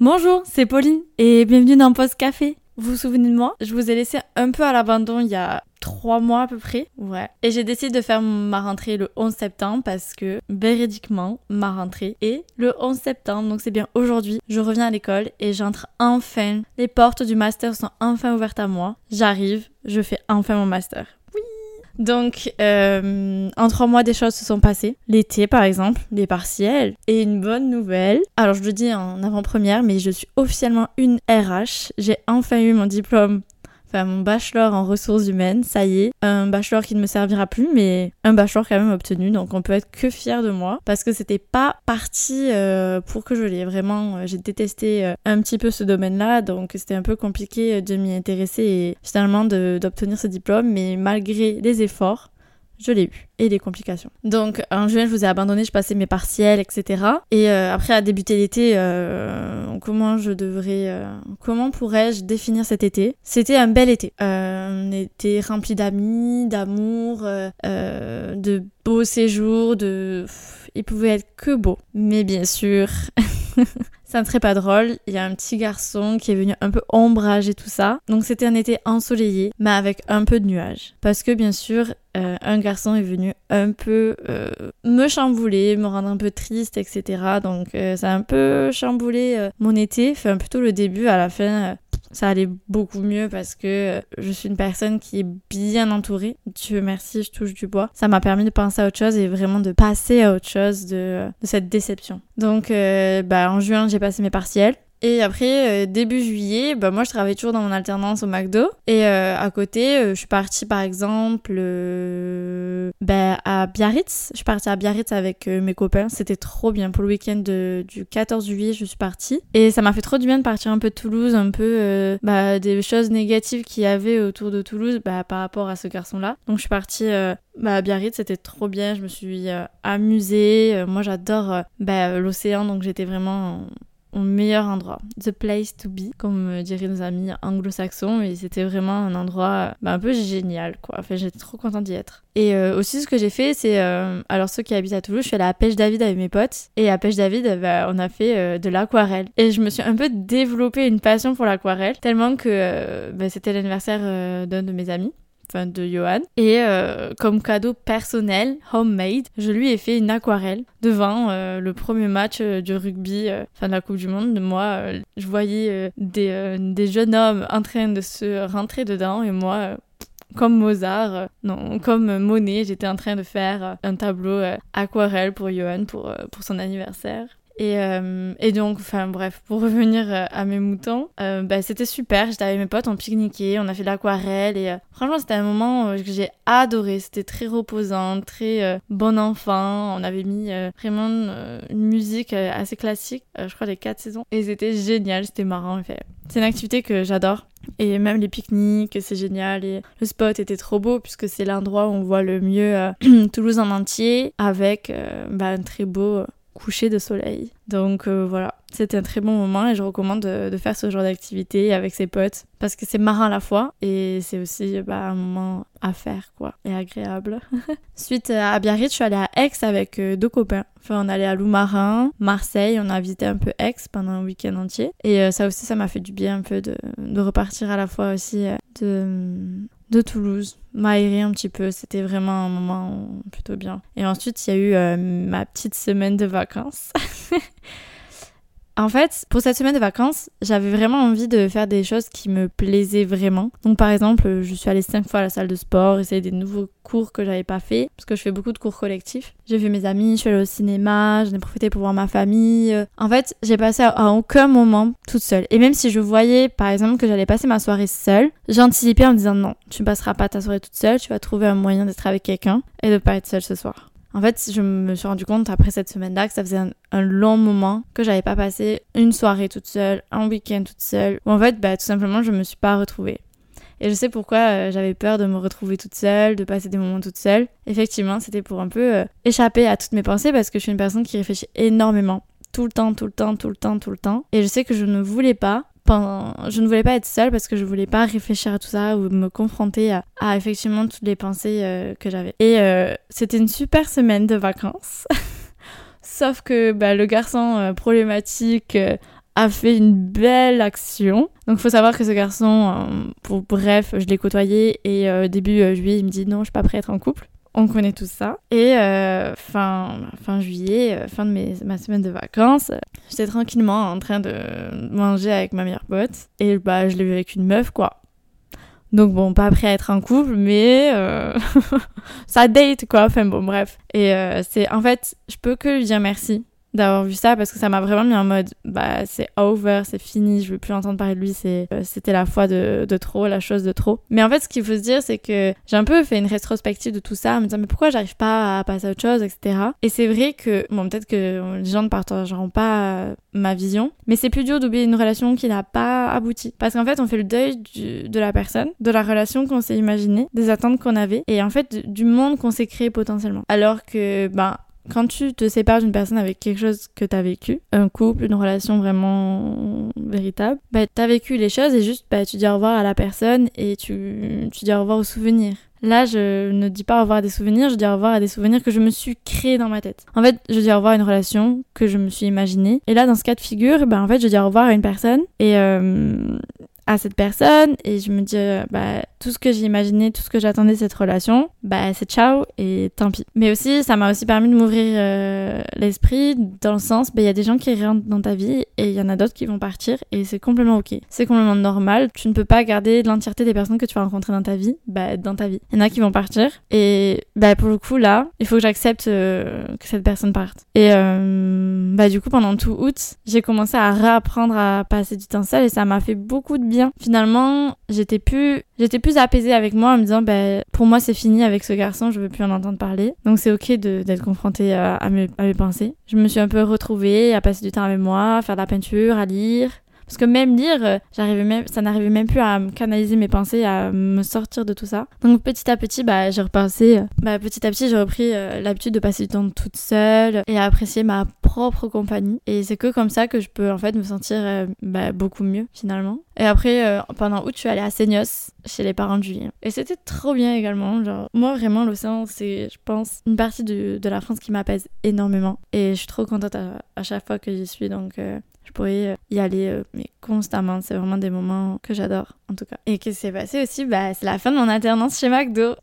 Bonjour, c'est Pauline et bienvenue dans Post Café. Vous vous souvenez de moi? Je vous ai laissé un peu à l'abandon il y a trois mois à peu près. Ouais. Et j'ai décidé de faire ma rentrée le 11 septembre parce que véridiquement, ma rentrée est le 11 septembre. Donc c'est bien aujourd'hui. Je reviens à l'école et j'entre enfin. Les portes du master sont enfin ouvertes à moi. J'arrive, je fais enfin mon master. Donc, euh, en trois mois, des choses se sont passées. L'été, par exemple, les partiels. Et une bonne nouvelle. Alors, je le dis en avant-première, mais je suis officiellement une RH. J'ai enfin eu mon diplôme enfin mon bachelor en ressources humaines, ça y est, un bachelor qui ne me servira plus, mais un bachelor quand même obtenu, donc on peut être que fier de moi, parce que c'était pas parti euh, pour que je l'ai, vraiment, euh, j'ai détesté euh, un petit peu ce domaine-là, donc c'était un peu compliqué de m'y intéresser et finalement d'obtenir ce diplôme, mais malgré les efforts, je l'ai eu. Et des complications. Donc en juin, je vous ai abandonné, je passais mes partiels, etc. Et euh, après, à débuter l'été, euh, comment je devrais... Euh, comment pourrais-je définir cet été? C'était un bel été. un été rempli d'amis, d'amour, de beaux séjours, de... Il pouvait être que beau. Mais bien sûr... Ça ne serait pas drôle. Il y a un petit garçon qui est venu un peu ombrager tout ça. Donc c'était un été ensoleillé, mais avec un peu de nuages. Parce que bien sûr, euh, un garçon est venu un peu euh, me chambouler, me rendre un peu triste, etc. Donc euh, ça a un peu chamboulé mon été. Enfin plutôt le début, à la fin, ça allait beaucoup mieux parce que je suis une personne qui est bien entourée. Dieu merci, je touche du bois. Ça m'a permis de penser à autre chose et vraiment de passer à autre chose de, de cette déception. Donc, euh, bah, en juin, j'ai passé mes partiels. Et après, euh, début juillet, bah, moi je travaillais toujours dans mon alternance au McDo. Et euh, à côté, euh, je suis partie par exemple bah, à Biarritz. Je suis partie à Biarritz avec mes copains. C'était trop bien. Pour le week-end du 14 juillet, je suis partie. Et ça m'a fait trop du bien de partir un peu de Toulouse, un peu bah, des choses négatives qu'il y avait autour de Toulouse bah, par rapport à ce garçon-là. Donc je suis partie bah, à Biarritz, c'était trop bien. Je me suis amusée. moi j'adore l'océan, donc j'étais vraiment au meilleur endroit. The place to be, comme diraient nos amis anglo-saxons. Et c'était vraiment un endroit bah, un peu génial, quoi. Enfin, j'étais trop contente d'y être. Et euh, aussi, ce que j'ai fait, c'est. Euh, alors, ceux qui habitent à Toulouse, je suis allée à Pêche David avec mes potes. Et à Pêche David, bah, on a fait euh, de l'aquarelle. Et je me suis un peu développé une passion pour l'aquarelle, tellement que bah, c'était l'anniversaire d'un de mes amis enfin de Johan. Et euh, comme cadeau personnel, homemade, je lui ai fait une aquarelle devant euh, le premier match euh, du rugby, enfin de la Coupe du Monde. Moi, je voyais des, des, jeunes hommes en train de se rentrer dedans et moi, comme Mozart, non, comme Monet, j'étais en train de faire un tableau aquarelle pour Johan pour, pour son anniversaire. Et, euh, et donc, enfin bref, pour revenir euh, à mes moutons, euh, bah, c'était super. J'étais avec mes potes, on pique-niquait, on a fait de l'aquarelle et franchement, c'était un moment que j'ai adoré. C'était très reposant, très bon enfant. On avait mis vraiment une musique assez classique, je crois les quatre saisons. Et c'était génial, c'était marrant. fait. C'est une activité que j'adore. Et même les pique-niques, c'est génial. Et le spot était trop beau puisque c'est l'endroit où on voit le mieux Toulouse en entier avec bah, un très beau coucher de soleil. Donc euh, voilà, c'était un très bon moment et je recommande de, faire ce genre d'activité avec ses potes parce que c'est marrant à la fois et c'est aussi bah, un moment à faire quoi et agréable. Suite à Biarritz, je suis allée à Aix avec euh, deux copains. Enfin, on allait à Loumarin, Marseille, on a visité un peu Aix pendant un week-end entier et euh, ça aussi, ça m'a fait du bien un peu de, de repartir à la fois aussi de de Toulouse, m'aérer un petit peu. C'était vraiment un moment plutôt bien. Et ensuite, il y a eu euh, ma petite semaine de vacances. En fait, pour cette semaine de vacances, j'avais vraiment envie de faire des choses qui me plaisaient vraiment. Donc par exemple, je suis allée cinq fois à la salle de sport, essayer des nouveaux cours que j'avais pas fait, parce que je fais beaucoup de cours collectifs. J'ai vu mes amis, je suis allée au cinéma, j'en ai profité pour voir ma famille. En fait, j'ai passé à aucun moment toute seule. Et même si je voyais, par exemple, que j'allais passer ma soirée seule, j'anticipais en me disant non, tu passeras pas ta soirée toute seule, tu vas trouver un moyen d'être avec quelqu'un et de pas être seule ce soir. En fait, je me suis rendu compte après cette semaine-là que ça faisait un, long moment que j'avais pas passé une soirée toute seule, un week-end toute seule, ou en fait, bah, tout simplement, je me suis pas retrouvée. Et je sais pourquoi euh, j'avais peur de me retrouver toute seule, de passer des moments toute seule. Effectivement, c'était pour un peu euh, échapper à toutes mes pensées parce que je suis une personne qui réfléchit énormément. Tout le temps, tout le temps, tout le temps, tout le temps. Et je sais que je ne voulais pas je ne voulais pas être seule parce que je voulais pas réfléchir à tout ça ou me confronter à, effectivement toutes les pensées euh, que j'avais. Et euh, c'était une super semaine de vacances. Sauf que bah, le garçon euh, problématique a fait une belle action. Donc, faut savoir que ce garçon, pour bref, je l'ai côtoyé et euh, début juillet, il me dit non, je suis pas prêt à être en couple. On connaît tout ça. Et fin, fin juillet, fin de mes, ma semaine de vacances, j'étais tranquillement en train de manger avec ma meilleure pote. Et bah, je l'ai vu avec une meuf, quoi. Donc bon, pas prêt à être en couple, mais ça date quoi. Enfin bon, bref. Et c'est en fait, je peux que lui dire merci d'avoir vu ça parce que ça m'a vraiment mis en mode bah c'est over, c'est fini, je veux plus entendre parler de lui, c'est euh, c'était la foi de, de, trop, la chose de trop. Mais en fait, ce qu'il faut se dire, c'est que j'ai un peu fait une rétrospective de tout ça, en me disant mais pourquoi j'arrive pas à passer à autre chose, etc. Et c'est vrai que bon peut-être que les gens ne partageront pas ma vision, mais c'est plus dur d'oublier une relation qui n'a pas abouti parce qu'en fait on fait le deuil de la personne, de la relation qu'on s'est imaginée, des attentes qu'on avait et en fait du monde qu'on s'est créé potentiellement. Alors que ben quand tu te sépares d'une personne avec quelque chose que tu as vécu, un couple, une relation vraiment véritable, bah, tu as vécu les choses et juste bah, tu dis au revoir à la personne et tu, tu dis au revoir aux souvenirs. Là, je ne dis pas au revoir à des souvenirs, je dis au revoir à des souvenirs que je me suis créés dans ma tête. En fait, je dis au revoir à une relation que je me suis imaginée. Et là, dans ce cas de figure, ben, en fait, je dis au revoir à une personne et euh, à cette personne et je me dis euh, bah tout ce que j'ai imaginé, tout ce que j'attendais de cette relation, bah c'est ciao et tant pis. Mais aussi ça m'a aussi permis de m'ouvrir euh, l'esprit dans le sens bah il y a des gens qui rentrent dans ta vie et il y en a d'autres qui vont partir et c'est complètement OK. C'est complètement normal, tu ne peux pas garder l'entièreté des personnes que tu vas rencontrer dans ta vie, bah dans ta vie. Il y en a qui vont partir et bah pour le coup là, il faut que j'accepte euh, que cette personne parte. Et bah du coup pendant tout août, j'ai commencé à réapprendre à passer du temps seul et ça m'a fait beaucoup de bien Finalement, j'étais plus, j'étais plus apaisée avec moi en me disant, ben, pour moi, c'est fini avec ce garçon, je veux plus en entendre parler. Donc, c'est ok d'être confrontée à, mes, à mes pensées. Je me suis un peu retrouvée à passer du temps avec moi, à faire de la peinture, à lire, parce que même lire, euh, j'arrivais même, ça n'arrivait même plus à canaliser mes pensées, à me sortir de tout ça. Donc petit à petit, bah, j'ai repensé, euh, bah, petit à petit, j'ai repris euh, l'habitude de passer du temps toute seule et à apprécier ma propre compagnie. Et c'est que comme ça que je peux en fait me sentir bah, beaucoup mieux finalement. Et après, pendant août, je suis allée à Seignos, chez les parents de Julien. Et c'était trop bien également. Genre, moi, vraiment, l'océan, c'est, je pense, une partie de, la France qui m'apaise énormément. Et je suis trop contente à, à chaque fois que j'y suis. Donc, je pourrais euh, y aller euh, mais constamment. C'est vraiment des moments que j'adore, en tout cas. Et qu'est-ce qui s'est passé aussi Bah, c'est la fin de mon alternance chez McDo.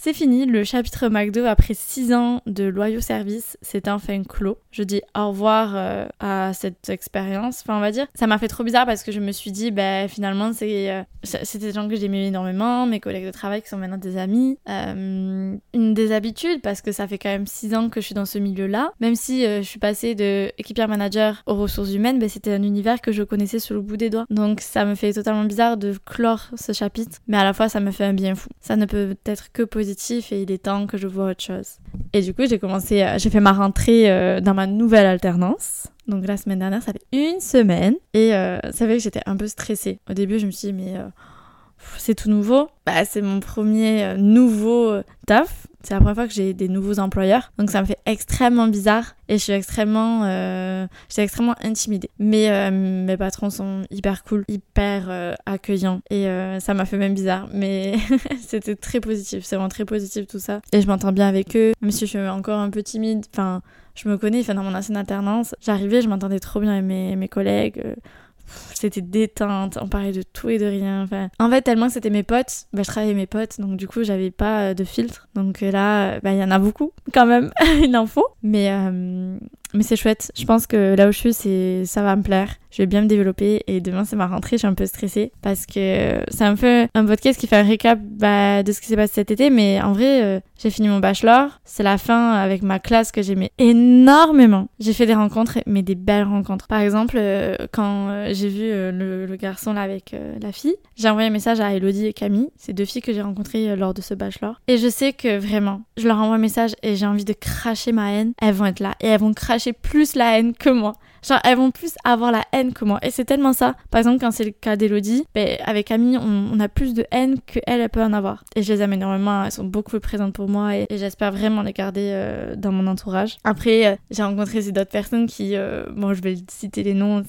C'est fini, le chapitre McDo après 6 ans de loyaux services, c'est enfin clos. Je dis au revoir euh, à cette expérience, enfin on va dire. Ça m'a fait trop bizarre parce que je me suis dit, bah finalement c'est euh, c'était des gens que j'aimais énormément, mes collègues de travail qui sont maintenant des amis. Euh, une des habitudes parce que ça fait quand même 6 ans que je suis dans ce milieu-là. Même si je suis passée de équipière manager aux ressources humaines, bah, c'était un univers que je connaissais sur le bout des doigts. Donc ça me fait totalement bizarre de clore ce chapitre, mais à la fois ça me fait un bien fou. Ça ne peut être que positif et il est temps que je vois autre chose. Et du coup, j'ai commencé, euh, j'ai fait ma rentrée euh, dans ma nouvelle alternance. Donc la semaine dernière, ça fait une semaine et euh, ça fait que j'étais un peu stressée. Au début, je me suis dit, mais c'est tout nouveau. Bah, c'est mon premier nouveau taf. C'est la première fois que j'ai des nouveaux employeurs, donc ça me fait extrêmement bizarre et je suis extrêmement, euh, extrêmement intimidée. Mais euh, mes patrons sont hyper cool, hyper euh, accueillants et ça m'a fait même bizarre, mais c'était très positif, c'est vraiment très positif tout ça. Et je m'entends bien avec eux, même si je suis encore un peu timide. Enfin, je me connais, enfin dans mon ancienne alternance, j'arrivais, je m'entendais trop bien avec mes, mes collègues c'était déteinte, on parlait de tout et de rien. En fait, tellement que c'était mes potes, bah, je travaillais mes potes, donc du coup, j'avais pas euh, de filtre. Donc euh, là, bah, il y en a beaucoup quand même, il en faut. Mais, euh, mais c'est chouette. Je pense que là où je suis, ça va me plaire. Je vais bien me développer et demain, c'est ma rentrée. Je suis un peu stressée parce que c'est un peu un podcast qui fait un récap bah, de ce qui s'est passé cet été. Mais en vrai, euh, j'ai fini mon bachelor. C'est la fin avec ma classe que j'aimais énormément. J'ai fait des rencontres, mais des belles rencontres. Par exemple, euh, quand euh, j'ai vu le, garçon là avec la fille, j'ai envoyé un message à Elodie et Camille. C'est deux filles que j'ai rencontrées lors de ce bachelor. Et je sais que vraiment, je leur envoie un message et j'ai envie de cracher ma haine. Elles vont être là et elles vont cracher plus la haine que moi. Genre, elles vont plus avoir la haine que moi. Et c'est tellement ça. Par exemple, quand c'est le cas d'Elodie, ben, avec Camille, on, a plus de haine qu'elle, elle peut en avoir. Et je les aime énormément. Elles sont beaucoup plus présentes pour moi et, j'espère vraiment les garder euh, dans mon entourage. Après, euh, j'ai rencontré d'autres personnes qui, euh, bon, je vais citer les noms.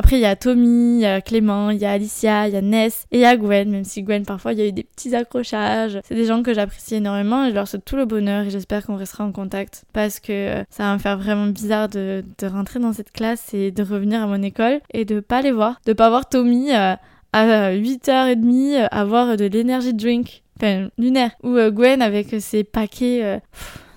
Après, il y a Tommy, il y a Clément, il y a Alicia, il y a Ness et il y a Gwen, même si Gwen, parfois, il y a eu des petits accrochages. C'est des gens que j'apprécie énormément et je leur souhaite tout le bonheur et j'espère qu'on restera en contact parce que ça va me faire vraiment bizarre de, de rentrer dans cette classe et de revenir à mon école et de pas les voir, de pas voir Tommy euh, à 8h30 euh, avoir de l'énergie drink, enfin lunaire, ou euh, Gwen avec ses paquets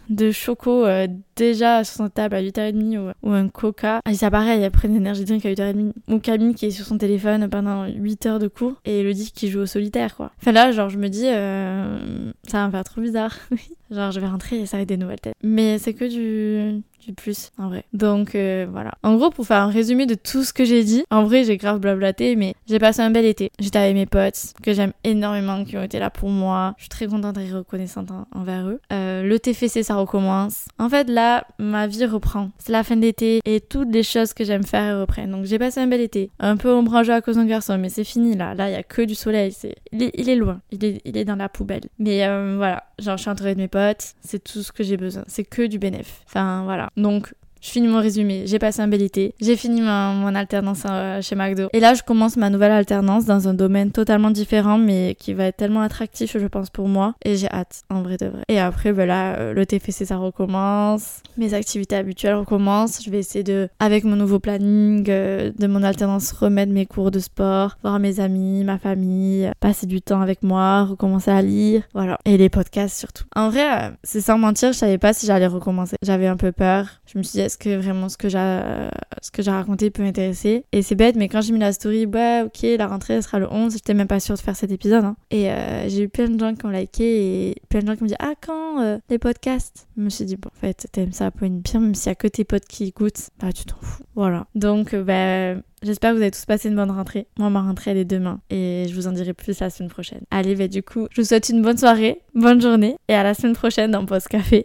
de choco déjà sur son table à 8h30 ou, un coca. Et c'est pareil, elle prend une énergie drink à 8h30. Ou Camille qui est sur son téléphone pendant 8 heures de cours et Elodie qui joue au solitaire quoi. Enfin là, genre je me dis, ça va me faire trop bizarre. genre je vais rentrer et ça va être des nouvelles têtes. Mais c'est que du du plus en vrai. Donc euh, voilà. En gros, pour faire un résumé de tout ce que j'ai dit, en vrai, j'ai grave blablaté, mais j'ai passé un bel été. J'étais avec mes potes que j'aime énormément, qui ont été là pour moi. Je suis très contente et reconnaissante envers eux. Euh, le TFC, ça recommence. En fait, là, ma vie reprend. C'est la fin d'été et toutes les choses que j'aime faire reprennent. Donc j'ai passé un bel été. Un peu ombrageux à cause d'un garçon, mais c'est fini là. Là, il y a que du soleil. Il, est, loin. Il est, il est dans la poubelle. Mais euh, voilà, genre je suis entourée de mes potes. C'est tout ce que j'ai besoin. C'est que du bénéf. Enfin voilà. Donc je finis mon résumé, j'ai passé un bel été, j'ai fini mon alternance euh, chez McDo. Et là, je commence ma nouvelle alternance dans un domaine totalement différent, mais qui va être tellement attractif, je pense, pour moi. Et j'ai hâte, en vrai de vrai. Et après, ben là, euh, le TFC, ça recommence. Mes activités habituelles recommencent. Je vais essayer de, avec mon nouveau planning euh, de mon alternance, remettre mes cours de sport, voir mes amis, ma famille, passer du temps avec moi, recommencer à lire. Voilà. Et les podcasts surtout. En vrai, c'est sans mentir, je savais pas si j'allais recommencer. J'avais un peu peur. Je me suis dit, est-ce que vraiment ce que j'ai raconté peut intéresser Et c'est bête, mais quand j'ai mis la story, ouais, ok, la rentrée sera le 11, j'étais même pas sûre de faire cet épisode. Hein. Et euh, j'ai eu plein de gens qui ont liké et plein de gens qui me disent Ah, quand euh, les podcasts? Je me suis dit, bon, en fait, t'aimes ça pour une pire, même s'il y a que tes potes qui écoutent, bah tu t'en fous. Voilà. Donc, euh, bah. J'espère que vous avez tous passé une bonne rentrée. Moi, ma rentrée, elle est demain. Et je vous en dirai plus la semaine prochaine. Allez, bah du coup, je vous souhaite une bonne soirée, bonne journée. Et à la semaine prochaine dans Post Café.